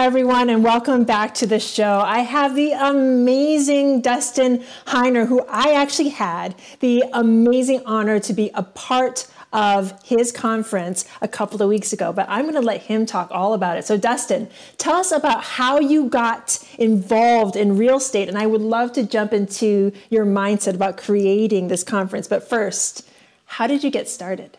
Everyone, and welcome back to the show. I have the amazing Dustin Heiner, who I actually had the amazing honor to be a part of his conference a couple of weeks ago, but I'm going to let him talk all about it. So, Dustin, tell us about how you got involved in real estate, and I would love to jump into your mindset about creating this conference. But first, how did you get started?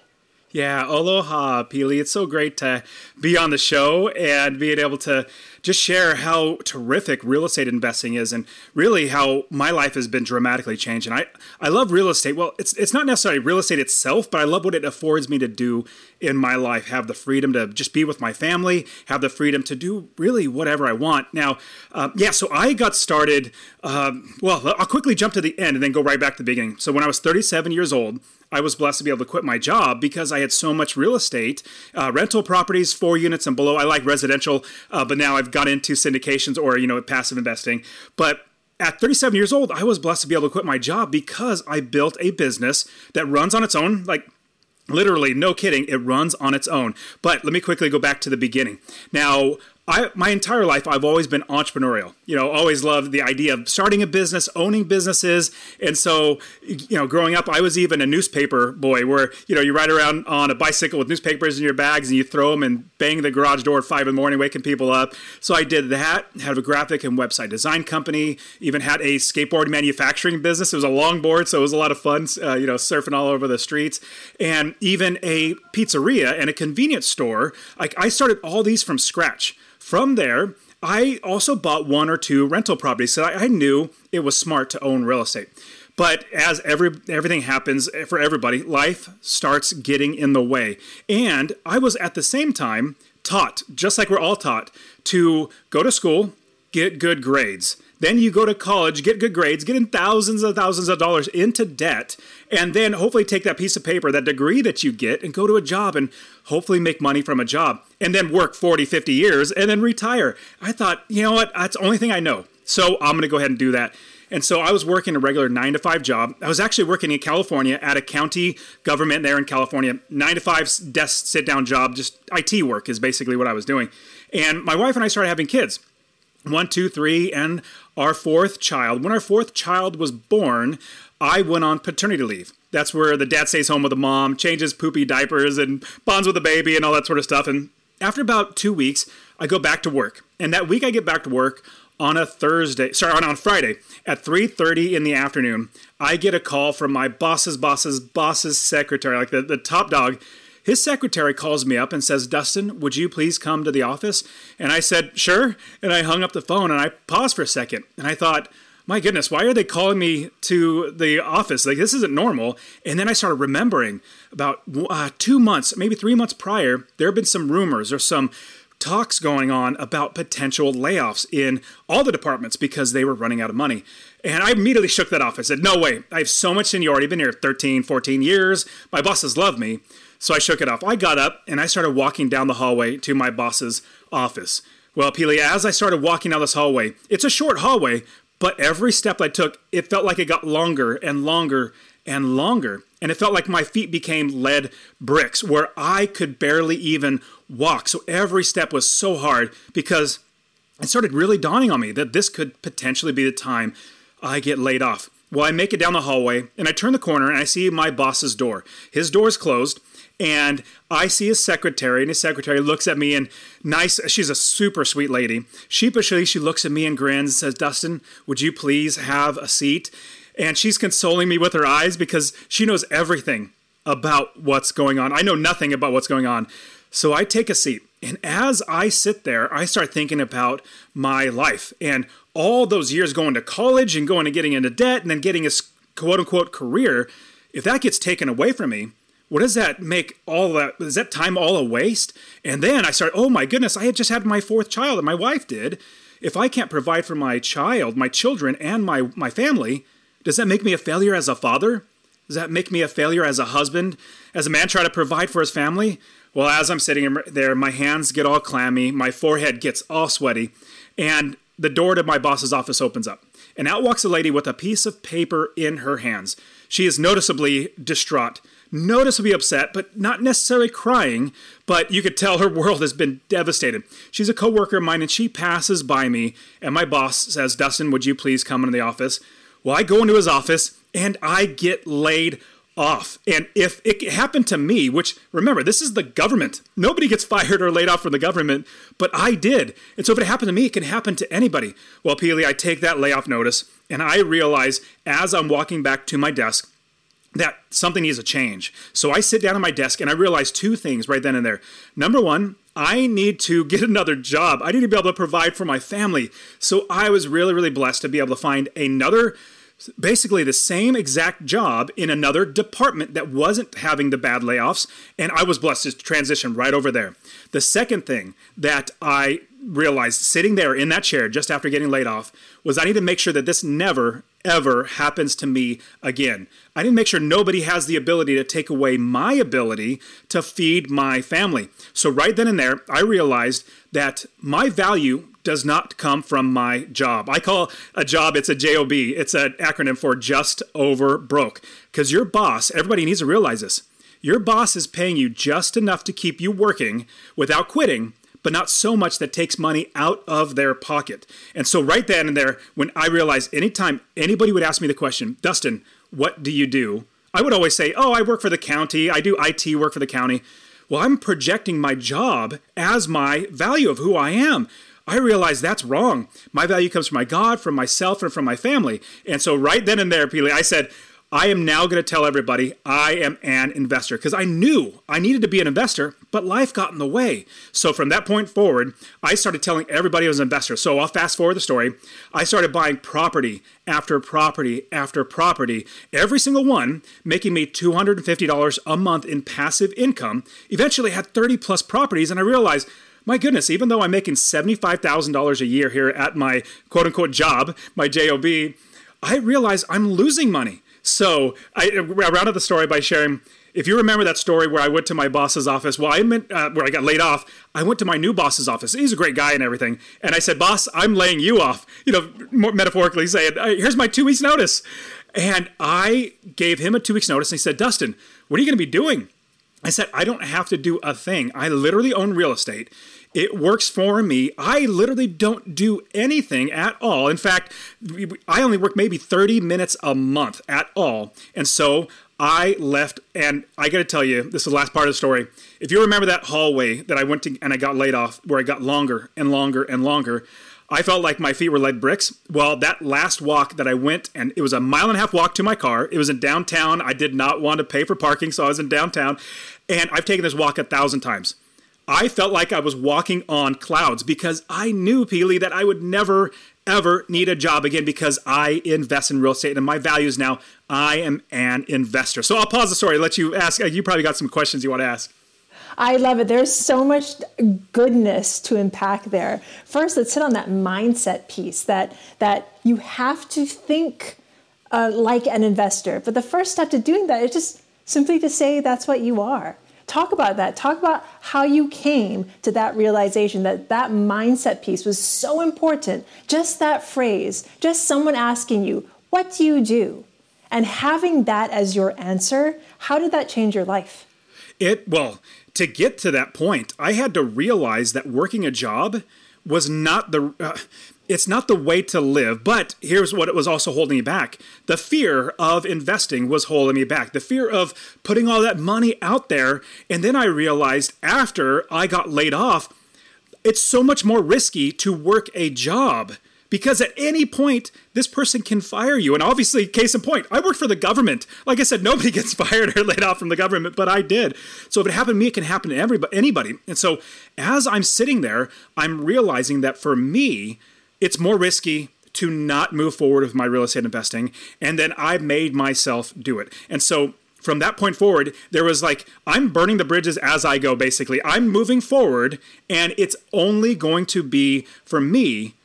Yeah, aloha, Pili. It's so great to be on the show and being able to just share how terrific real estate investing is and really how my life has been dramatically changed. And I, I love real estate. Well, it's it's not necessarily real estate itself, but I love what it affords me to do in my life. Have the freedom to just be with my family, have the freedom to do really whatever I want. Now, uh, yeah, so I got started. Um, well, I'll quickly jump to the end and then go right back to the beginning. So when I was 37 years old, I was blessed to be able to quit my job because I had so much real estate, uh, rental properties, four units and below. I like residential, uh, but now I've got into syndications or you know passive investing. But at 37 years old, I was blessed to be able to quit my job because I built a business that runs on its own, like literally no kidding it runs on its own but let me quickly go back to the beginning now I, my entire life, I've always been entrepreneurial. You know, always loved the idea of starting a business, owning businesses. And so, you know, growing up, I was even a newspaper boy where, you know, you ride around on a bicycle with newspapers in your bags and you throw them and bang the garage door at five in the morning, waking people up. So I did that, had a graphic and website design company, even had a skateboard manufacturing business. It was a longboard, so it was a lot of fun, uh, you know, surfing all over the streets. And even a pizzeria and a convenience store. Like I started all these from scratch. From there, I also bought one or two rental properties, so I, I knew it was smart to own real estate. But as every everything happens for everybody, life starts getting in the way. And I was at the same time taught, just like we're all taught, to go to school, get good grades. Then you go to college, get good grades, get in thousands and thousands of dollars into debt, and then hopefully take that piece of paper, that degree that you get, and go to a job and hopefully make money from a job, and then work 40, 50 years, and then retire. I thought, you know what? That's the only thing I know. So I'm going to go ahead and do that. And so I was working a regular nine to five job. I was actually working in California at a county government there in California, nine to five desk sit down job, just IT work is basically what I was doing. And my wife and I started having kids one, two, three, and our fourth child. When our fourth child was born, I went on paternity leave. That's where the dad stays home with the mom, changes poopy diapers, and bonds with the baby, and all that sort of stuff. And after about two weeks, I go back to work. And that week, I get back to work on a Thursday, sorry, on, on Friday at 3:30 in the afternoon. I get a call from my boss's boss's boss's secretary, like the, the top dog, his secretary calls me up and says, Dustin, would you please come to the office? And I said, sure. And I hung up the phone and I paused for a second. And I thought, my goodness, why are they calling me to the office? Like, this isn't normal. And then I started remembering about uh, two months, maybe three months prior, there have been some rumors or some talks going on about potential layoffs in all the departments because they were running out of money. And I immediately shook that off. I said, no way. I have so much seniority. I've been here 13, 14 years. My bosses love me. So I shook it off. I got up and I started walking down the hallway to my boss's office. Well, Pili, as I started walking down this hallway, it's a short hallway, but every step I took, it felt like it got longer and longer and longer. And it felt like my feet became lead bricks where I could barely even walk. So every step was so hard because it started really dawning on me that this could potentially be the time I get laid off. Well, I make it down the hallway and I turn the corner and I see my boss's door. His door is closed and I see his secretary, and his secretary looks at me and nice. She's a super sweet lady. Sheepishly, she looks at me and grins and says, "Dustin, would you please have a seat?" And she's consoling me with her eyes because she knows everything about what's going on. I know nothing about what's going on. So I take a seat, and as I sit there, I start thinking about my life and all those years going to college and going and getting into debt and then getting a quote unquote career. If that gets taken away from me, what does that make all that is that time all a waste? And then i start, oh my goodness i had just had my fourth child and my wife did. If i can't provide for my child my children and my my family does that make me a failure as a father? Does that make me a failure as a husband? As a man try to provide for his family? Well as i'm sitting there my hands get all clammy my forehead gets all sweaty and the door to my boss's office opens up and out walks a lady with a piece of paper in her hands she is noticeably distraught noticeably upset, but not necessarily crying. But you could tell her world has been devastated. She's a coworker of mine, and she passes by me, and my boss says, "Dustin, would you please come into the office?" Well, I go into his office, and I get laid off. And if it happened to me, which remember, this is the government. Nobody gets fired or laid off from the government, but I did. And so if it happened to me, it can happen to anybody. Well, Pili, I take that layoff notice and I realize as I'm walking back to my desk that something needs a change. So I sit down at my desk and I realize two things right then and there. Number one, I need to get another job. I need to be able to provide for my family. So I was really, really blessed to be able to find another basically the same exact job in another department that wasn't having the bad layoffs, and I was blessed to transition right over there. The second thing that I realized sitting there in that chair just after getting laid off was I need to make sure that this never, ever happens to me again. I need to make sure nobody has the ability to take away my ability to feed my family. So, right then and there, I realized that my value does not come from my job. I call a job, it's a JOB. It's an acronym for just over broke. Because your boss, everybody needs to realize this. Your boss is paying you just enough to keep you working without quitting, but not so much that takes money out of their pocket. And so, right then and there, when I realized anytime anybody would ask me the question, Dustin, what do you do? I would always say, Oh, I work for the county. I do IT work for the county. Well, I'm projecting my job as my value of who I am. I realize that's wrong. My value comes from my God, from myself, and from my family. And so, right then and there, Pili, I said, I am now going to tell everybody I am an investor because I knew I needed to be an investor, but life got in the way. So from that point forward, I started telling everybody I was an investor. So I'll fast forward the story. I started buying property after property after property, every single one making me $250 a month in passive income. Eventually, I had 30 plus properties, and I realized my goodness, even though I'm making $75,000 a year here at my quote unquote job, my JOB, I realize I'm losing money. So I, I rounded the story by sharing. If you remember that story where I went to my boss's office, well, I meant uh, where I got laid off. I went to my new boss's office. He's a great guy and everything, and I said, "Boss, I'm laying you off." You know, metaphorically saying, "Here's my two weeks notice," and I gave him a two weeks notice. And he said, "Dustin, what are you going to be doing?" I said, "I don't have to do a thing. I literally own real estate." It works for me. I literally don't do anything at all. In fact, I only work maybe 30 minutes a month at all. And so I left, and I got to tell you, this is the last part of the story. If you remember that hallway that I went to and I got laid off, where I got longer and longer and longer, I felt like my feet were lead bricks. Well, that last walk that I went, and it was a mile and a half walk to my car. It was in downtown. I did not want to pay for parking, so I was in downtown. And I've taken this walk a thousand times. I felt like I was walking on clouds because I knew, Pili, that I would never, ever need a job again because I invest in real estate and my values now, I am an investor. So I'll pause the story, let you ask. Uh, you probably got some questions you want to ask. I love it. There's so much goodness to unpack there. First, let's hit on that mindset piece that that you have to think uh, like an investor. But the first step to doing that is just simply to say that's what you are talk about that talk about how you came to that realization that that mindset piece was so important just that phrase just someone asking you what do you do and having that as your answer how did that change your life it well to get to that point i had to realize that working a job was not the uh, it's not the way to live. But here's what it was also holding me back the fear of investing was holding me back, the fear of putting all that money out there. And then I realized after I got laid off, it's so much more risky to work a job because at any point this person can fire you and obviously case in point i worked for the government like i said nobody gets fired or laid off from the government but i did so if it happened to me it can happen to everybody anybody and so as i'm sitting there i'm realizing that for me it's more risky to not move forward with my real estate investing. And then I made myself do it. And so from that point forward, there was like, I'm burning the bridges as I go, basically. I'm moving forward, and it's only going to be for me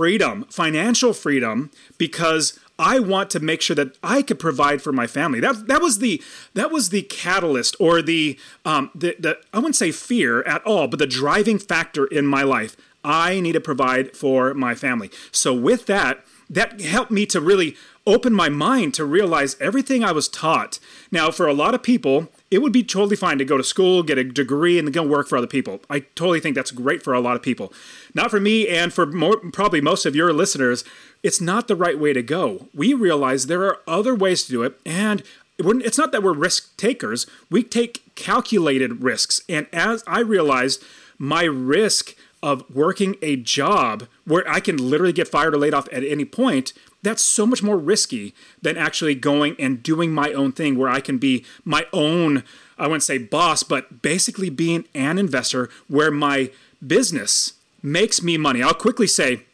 freedom, financial freedom, because I want to make sure that I could provide for my family. That that was the that was the catalyst or the um the, the I wouldn't say fear at all, but the driving factor in my life. I need to provide for my family. So with that, that helped me to really opened my mind to realize everything I was taught. Now, for a lot of people, it would be totally fine to go to school, get a degree, and go work for other people. I totally think that's great for a lot of people. Not for me, and for more, probably most of your listeners, it's not the right way to go. We realize there are other ways to do it, and it's not that we're risk takers. We take calculated risks. And as I realized, my risk of working a job where I can literally get fired or laid off at any point that's so much more risky than actually going and doing my own thing where I can be my own, I wouldn't say boss, but basically being an investor where my business makes me money. I'll quickly say,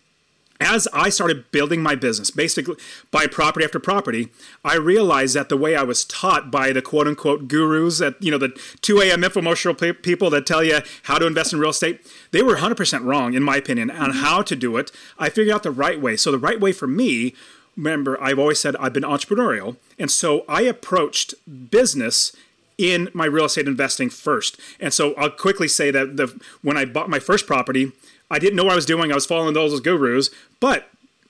as I started building my business, basically by property after property, I realized that the way I was taught by the quote unquote gurus at, you know, the 2 a.m. infomercial people that tell you how to invest in real estate, they were 100% wrong, in my opinion, on mm-hmm. how to do it. I figured out the right way. So the right way for me, remember, I've always said I've been entrepreneurial. And so I approached business in my real estate investing first. And so I'll quickly say that the when I bought my first property, I didn't know what I was doing. I was following those gurus, but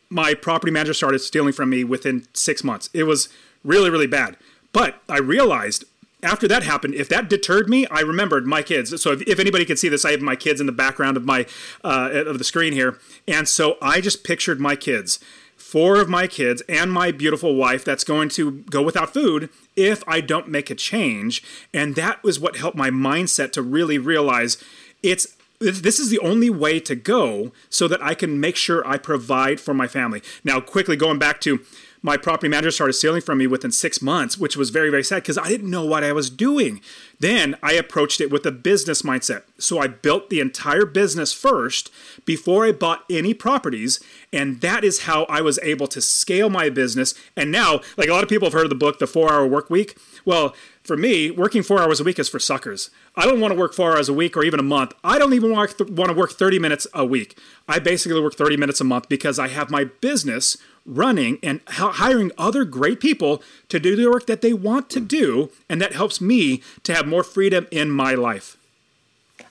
my property manager started stealing from me within six months. It was really, really bad. But I realized after that happened, if that deterred me, I remembered my kids. So if, if anybody could see this, I have my kids in the background of my uh, of the screen here, and so I just pictured my kids, four of my kids, and my beautiful wife that's going to go without food if I don't make a change, and that was what helped my mindset to really realize it's this is the only way to go so that I can make sure I provide for my family. Now, quickly going back to my property manager started stealing from me within six months, which was very, very sad because I didn't know what I was doing. Then I approached it with a business mindset. So I built the entire business first before I bought any properties. And that is how I was able to scale my business. And now, like a lot of people have heard of the book, The Four Hour Work Week. Well, for me, working four hours a week is for suckers. I don't want to work four hours a week or even a month. I don't even want to work 30 minutes a week. I basically work 30 minutes a month because I have my business running and hiring other great people to do the work that they want to do. And that helps me to have more freedom in my life.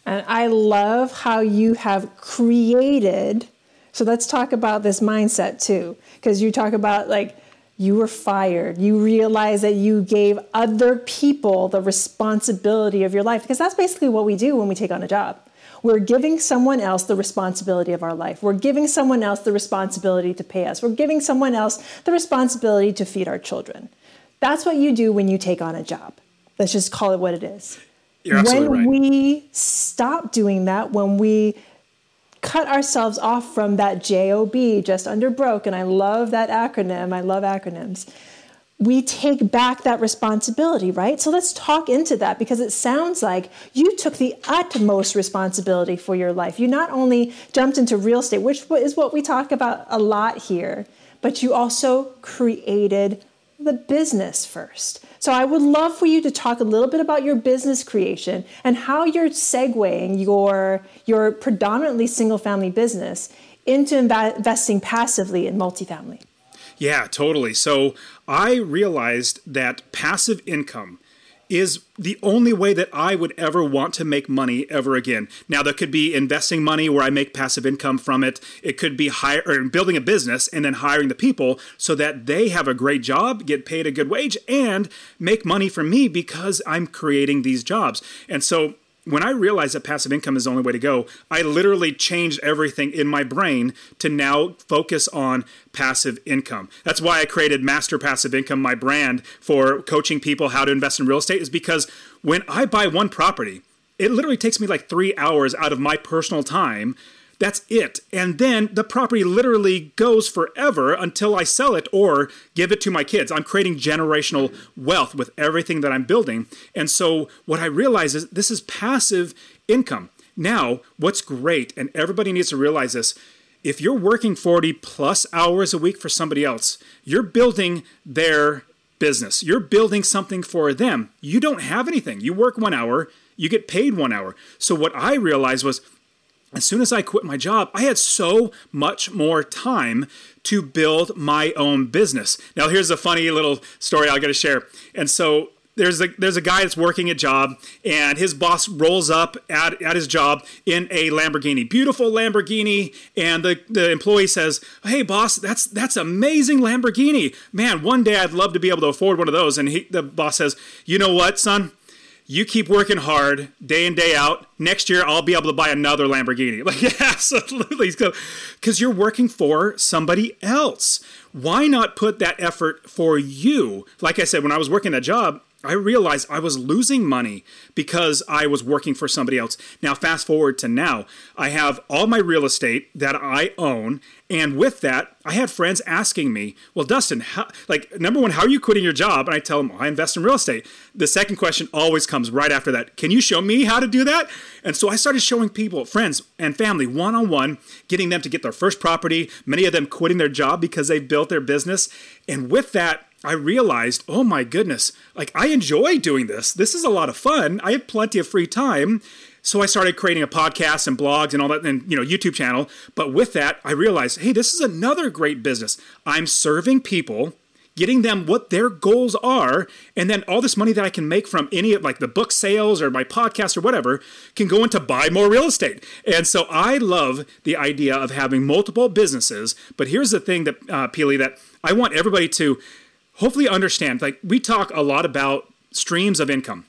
And I love how you have created. So let's talk about this mindset too, because you talk about like, you were fired. You realize that you gave other people the responsibility of your life because that's basically what we do when we take on a job. We're giving someone else the responsibility of our life. We're giving someone else the responsibility to pay us. We're giving someone else the responsibility to feed our children. That's what you do when you take on a job. Let's just call it what it is. when right. we stop doing that, when we cut ourselves off from that JOB, just under broke, and I love that acronym, I love acronyms. We take back that responsibility, right? So let's talk into that because it sounds like you took the utmost responsibility for your life. You not only jumped into real estate, which is what we talk about a lot here, but you also created the business first. So I would love for you to talk a little bit about your business creation and how you're segueing your your predominantly single family business into investing passively in multifamily. Yeah, totally. So I realized that passive income is the only way that I would ever want to make money ever again. Now, there could be investing money where I make passive income from it. It could be hire, or building a business and then hiring the people so that they have a great job, get paid a good wage, and make money for me because I'm creating these jobs. And so when I realized that passive income is the only way to go, I literally changed everything in my brain to now focus on passive income. That's why I created Master Passive Income, my brand for coaching people how to invest in real estate, is because when I buy one property, it literally takes me like three hours out of my personal time that's it. And then the property literally goes forever until I sell it or give it to my kids. I'm creating generational wealth with everything that I'm building. And so what I realize is this is passive income. Now, what's great, and everybody needs to realize this if you're working 40 plus hours a week for somebody else, you're building their business. You're building something for them. You don't have anything. You work one hour, you get paid one hour. So, what I realized was as soon as I quit my job, I had so much more time to build my own business. Now, here's a funny little story I got to share. And so, there's a there's a guy that's working a job and his boss rolls up at, at his job in a Lamborghini, beautiful Lamborghini, and the, the employee says, "Hey boss, that's that's amazing Lamborghini. Man, one day I'd love to be able to afford one of those." And he, the boss says, "You know what, son? You keep working hard day in day out. Next year i'll be able to buy another lamborghini. Like yeah, absolutely. Because you're working for somebody else. Why not put that effort for you? Like i said when i was working that job I realized I was losing money because I was working for somebody else. Now, fast forward to now, I have all my real estate that I own. And with that, I had friends asking me, Well, Dustin, how, like, number one, how are you quitting your job? And I tell them, I invest in real estate. The second question always comes right after that Can you show me how to do that? And so I started showing people, friends and family, one on one, getting them to get their first property, many of them quitting their job because they built their business. And with that, I realized, oh my goodness, like I enjoy doing this. This is a lot of fun. I have plenty of free time. So I started creating a podcast and blogs and all that and you know YouTube channel. But with that, I realized, hey, this is another great business. I'm serving people getting them what their goals are and then all this money that i can make from any of like the book sales or my podcast or whatever can go into buy more real estate and so i love the idea of having multiple businesses but here's the thing that uh, Pili, that i want everybody to hopefully understand like we talk a lot about streams of income.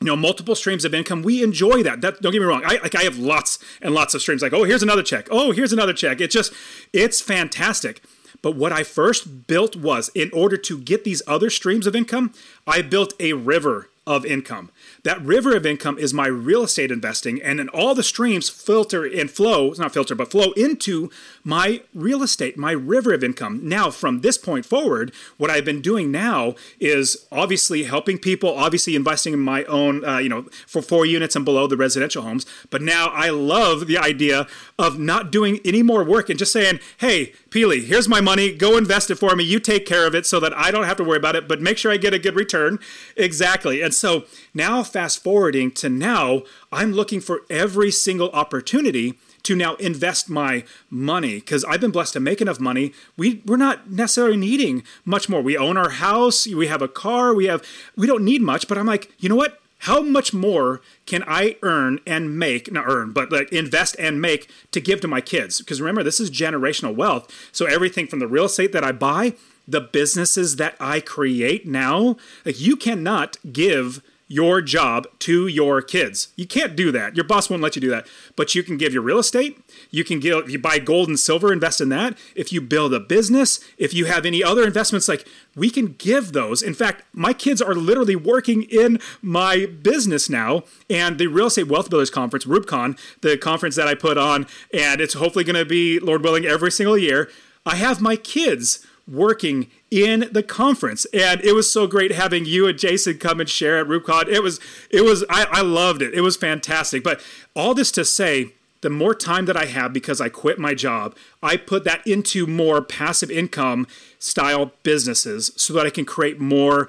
You know multiple streams of income we enjoy that. That don't get me wrong i like i have lots and lots of streams like oh here's another check oh here's another check. It's just it's fantastic. But what i first built was in order to get these other streams of income i built a river of income that river of income is my real estate investing, and then all the streams filter and flow, it's not filter, but flow into my real estate, my river of income. Now, from this point forward, what I've been doing now is obviously helping people, obviously investing in my own, uh, you know, for four units and below the residential homes. But now I love the idea of not doing any more work and just saying, hey, Pili, here's my money. Go invest it for me. You take care of it so that I don't have to worry about it, but make sure I get a good return. Exactly. And so now, fast forwarding to now, I'm looking for every single opportunity to now invest my money because I've been blessed to make enough money. We we're not necessarily needing much more. We own our house, we have a car, we have we don't need much, but I'm like, you know what? How much more can I earn and make, not earn, but like invest and make to give to my kids? Because remember, this is generational wealth. So everything from the real estate that I buy, the businesses that I create now, like you cannot give your job to your kids. You can't do that. Your boss won't let you do that. But you can give your real estate. You can give, you buy gold and silver, invest in that. If you build a business, if you have any other investments, like we can give those. In fact, my kids are literally working in my business now. And the Real Estate Wealth Builders Conference, RUBCon, the conference that I put on, and it's hopefully going to be, Lord willing, every single year. I have my kids working in the conference. And it was so great having you and jason come and share at RUBCon it was it was I, I loved it. It was fantastic. But all this to say the more time that i have because i quit my job i put that into more passive income style businesses so that i can create more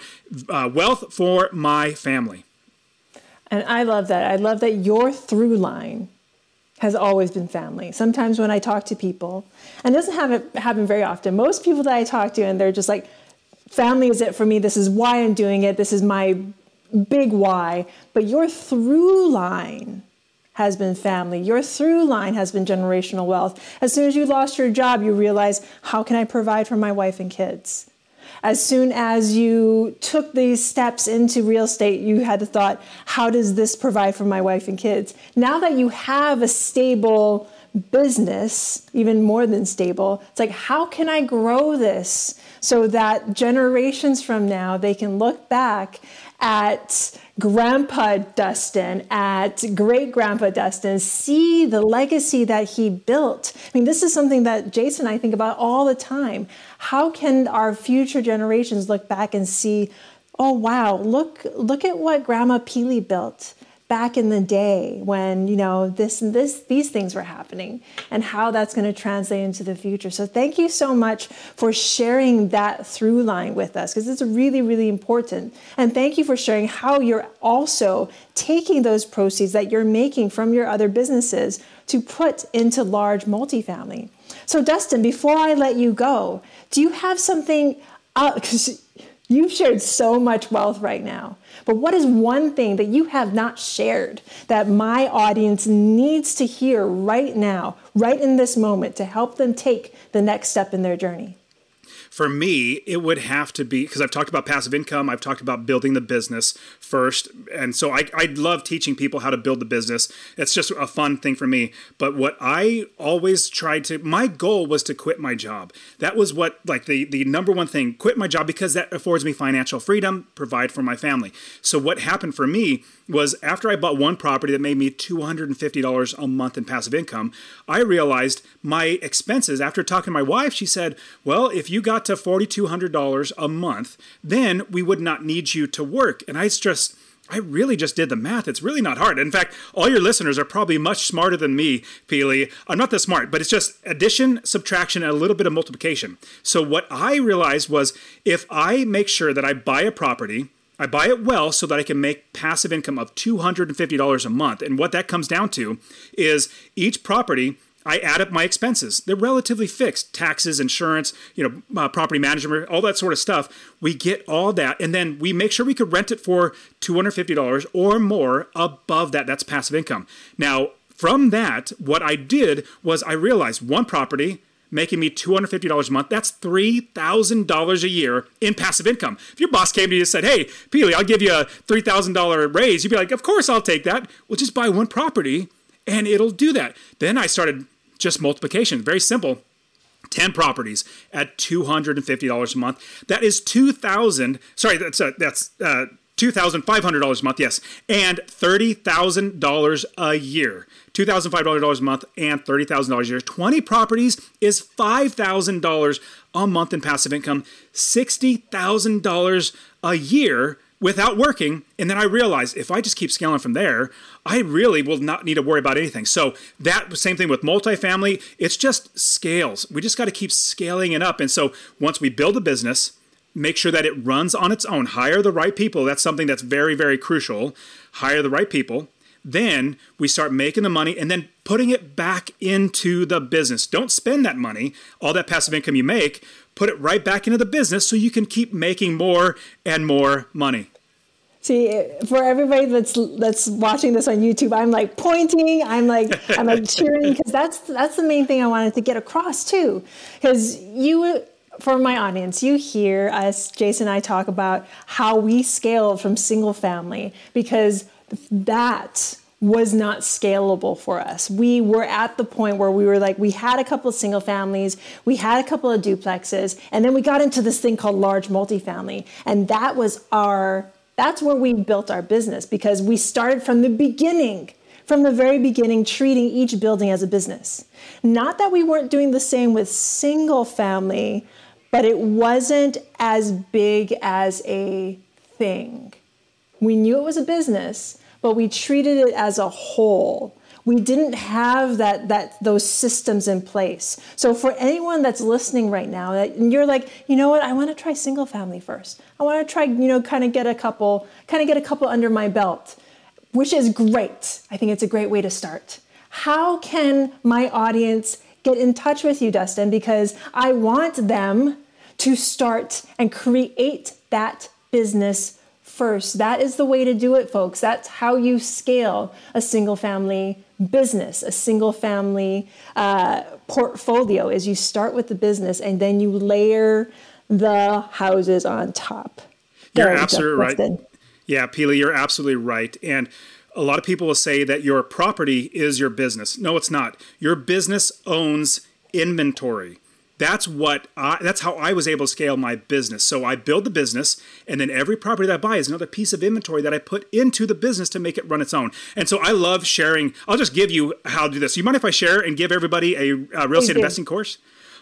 uh, wealth for my family. And i love that. I love that your through line has always been family. Sometimes when I talk to people, and it doesn't have happen very often, most people that I talk to, and they're just like, family is it for me. This is why I'm doing it. This is my big why. But your through line has been family. Your through line has been generational wealth. As soon as you lost your job, you realize, how can I provide for my wife and kids? As soon as you took these steps into real estate, you had the thought, how does this provide for my wife and kids? Now that you have a stable business, even more than stable, it's like, how can I grow this so that generations from now they can look back at Grandpa Dustin, at great grandpa Dustin, see the legacy that he built. I mean, this is something that Jason and I think about all the time. How can our future generations look back and see, oh wow, look, look at what Grandma Pili built? Back in the day when you know this and this these things were happening and how that's going to translate into the future. So thank you so much for sharing that through line with us because it's really really important. And thank you for sharing how you're also taking those proceeds that you're making from your other businesses to put into large multifamily. So dustin before i let you go do you have something because uh, You've shared so much wealth right now. But what is one thing that you have not shared that my audience needs to hear right now, right in this moment, to help them take the next step in their journey? For me, it would have to be because I've talked about passive income, I've talked about building the business first. And so I, I love teaching people how to build the business. It's just a fun thing for me. But what I always tried to, my goal was to quit my job. That was what, like, the, the number one thing quit my job because that affords me financial freedom, provide for my family. So what happened for me was after I bought one property that made me $250 a month in passive income, I realized my expenses. After talking to my wife, she said, Well, if you got to $4,200 a month, then we would not need you to work. And I just, I really just did the math. It's really not hard. In fact, all your listeners are probably much smarter than me, Pili. I'm not that smart, but it's just addition, subtraction, and a little bit of multiplication. So what I realized was if I make sure that I buy a property, I buy it well so that I can make passive income of $250 a month. And what that comes down to is each property I add up my expenses. They're relatively fixed taxes, insurance, you know, uh, property management, all that sort of stuff. We get all that. And then we make sure we could rent it for $250 or more above that. That's passive income. Now, from that, what I did was I realized one property, making me $250 a month. That's $3,000 a year in passive income. If your boss came to you and said, Hey, Pili, I'll give you a $3,000 raise, you'd be like, Of course I'll take that. We'll just buy one property and it'll do that. Then I started just multiplication, very simple. 10 properties at $250 a month. That is 2000 sorry, that's uh, that's uh, $2,500 a month, yes, and $30,000 a year. $2,500 a month and $30,000 a year. 20 properties is $5,000 a month in passive income, $60,000 a year without working. And then I realized if I just keep scaling from there, I really will not need to worry about anything. So that same thing with multifamily, it's just scales. We just got to keep scaling it up. And so once we build a business, make sure that it runs on its own, hire the right people. That's something that's very, very crucial. Hire the right people. Then we start making the money and then putting it back into the business. Don't spend that money, all that passive income you make, put it right back into the business so you can keep making more and more money. See, for everybody that's that's watching this on YouTube, I'm like pointing, I'm like I'm like cheering because that's that's the main thing I wanted to get across too. Because you for my audience, you hear us, Jason and I talk about how we scaled from single family because that was not scalable for us. We were at the point where we were like, we had a couple of single families, we had a couple of duplexes, and then we got into this thing called large multifamily. And that was our, that's where we built our business because we started from the beginning, from the very beginning, treating each building as a business. Not that we weren't doing the same with single family, but it wasn't as big as a thing. We knew it was a business, but we treated it as a whole. We didn't have that that those systems in place. So for anyone that's listening right now, that you're like, you know what, I want to try single family first. I want to try, you know, kind of get a couple, kind of get a couple under my belt, which is great. I think it's a great way to start. How can my audience get in touch with you, Dustin, because I want them to start and create that business first. That is the way to do it, folks. That's how you scale a single family business, a single family uh, portfolio. Is you start with the business and then you layer the houses on top. You're absolutely right. Yeah, Pili, you're absolutely right. And a lot of people will say that your property is your business. No, it's not. Your business owns inventory. That's what I, that's how I was able to scale my business. So I build the business, and then every property that I buy is another piece of inventory that I put into the business to make it run its own. And so I love sharing. I'll just give you how to do this. You mind if I share and give everybody a, a real estate investing course?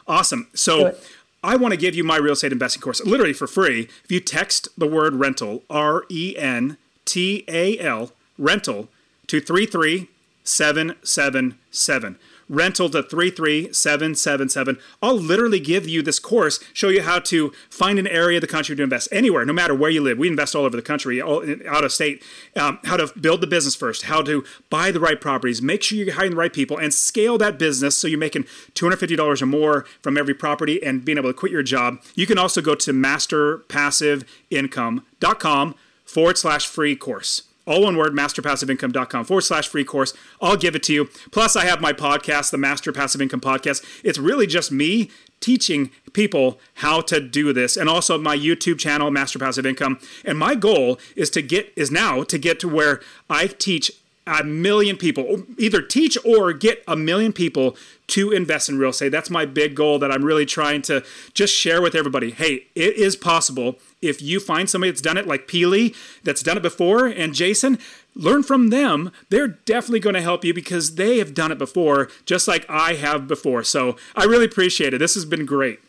Awesome. So I want to give you my real estate investing course literally for free. If you text the word rental, R E N T A L, rental, to 33 777 rental to 33777. I'll literally give you this course, show you how to find an area of the country to invest anywhere, no matter where you live. We invest all over the country, all, out of state. Um, how to build the business first, how to buy the right properties, make sure you're hiring the right people, and scale that business so you're making $250 or more from every property and being able to quit your job. You can also go to masterpassiveincome.com forward slash free course all one word, masterpassiveincome.com forward slash free course. I'll give it to you. Plus, I have my podcast, the Master Passive Income Podcast. It's really just me teaching people how to do this and also my YouTube channel Master Passive Income and my goal is to get is now to get to where I teach a million people either teach or get a million people to invest in real estate that's my big goal that I'm really trying to just share with everybody hey it is possible if you find somebody that's done it like Pili that's done it before and Jason learn from them. They're definitely going to help you because they have done it before just like I have before. So I really appreciate it. This has been great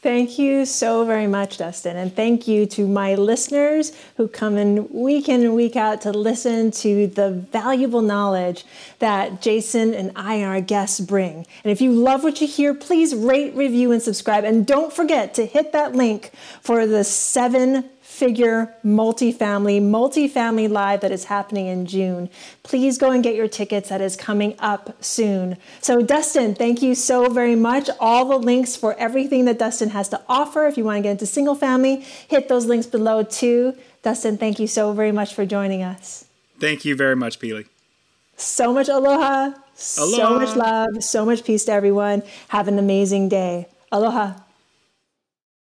Thank you so very much, Dustin. And thank you to my listeners who come in week in and week out to listen to the valuable knowledge that Jason and I and our guests bring. And if you love what you hear, please rate, review, and subscribe. And don't forget to hit that link for the seven figure multifamily, multifamily live that is happening in June. Please go and get your tickets. That is coming up soon. So, Dustin, thank you so very much. All the links for everything that Dustin has to offer. If you want to get into single family, hit those links below too. Dustin, thank you so very much for joining us. Thank you very much, Pili. So much aloha, aloha. so much love, so much peace to everyone. Have an amazing day. Aloha.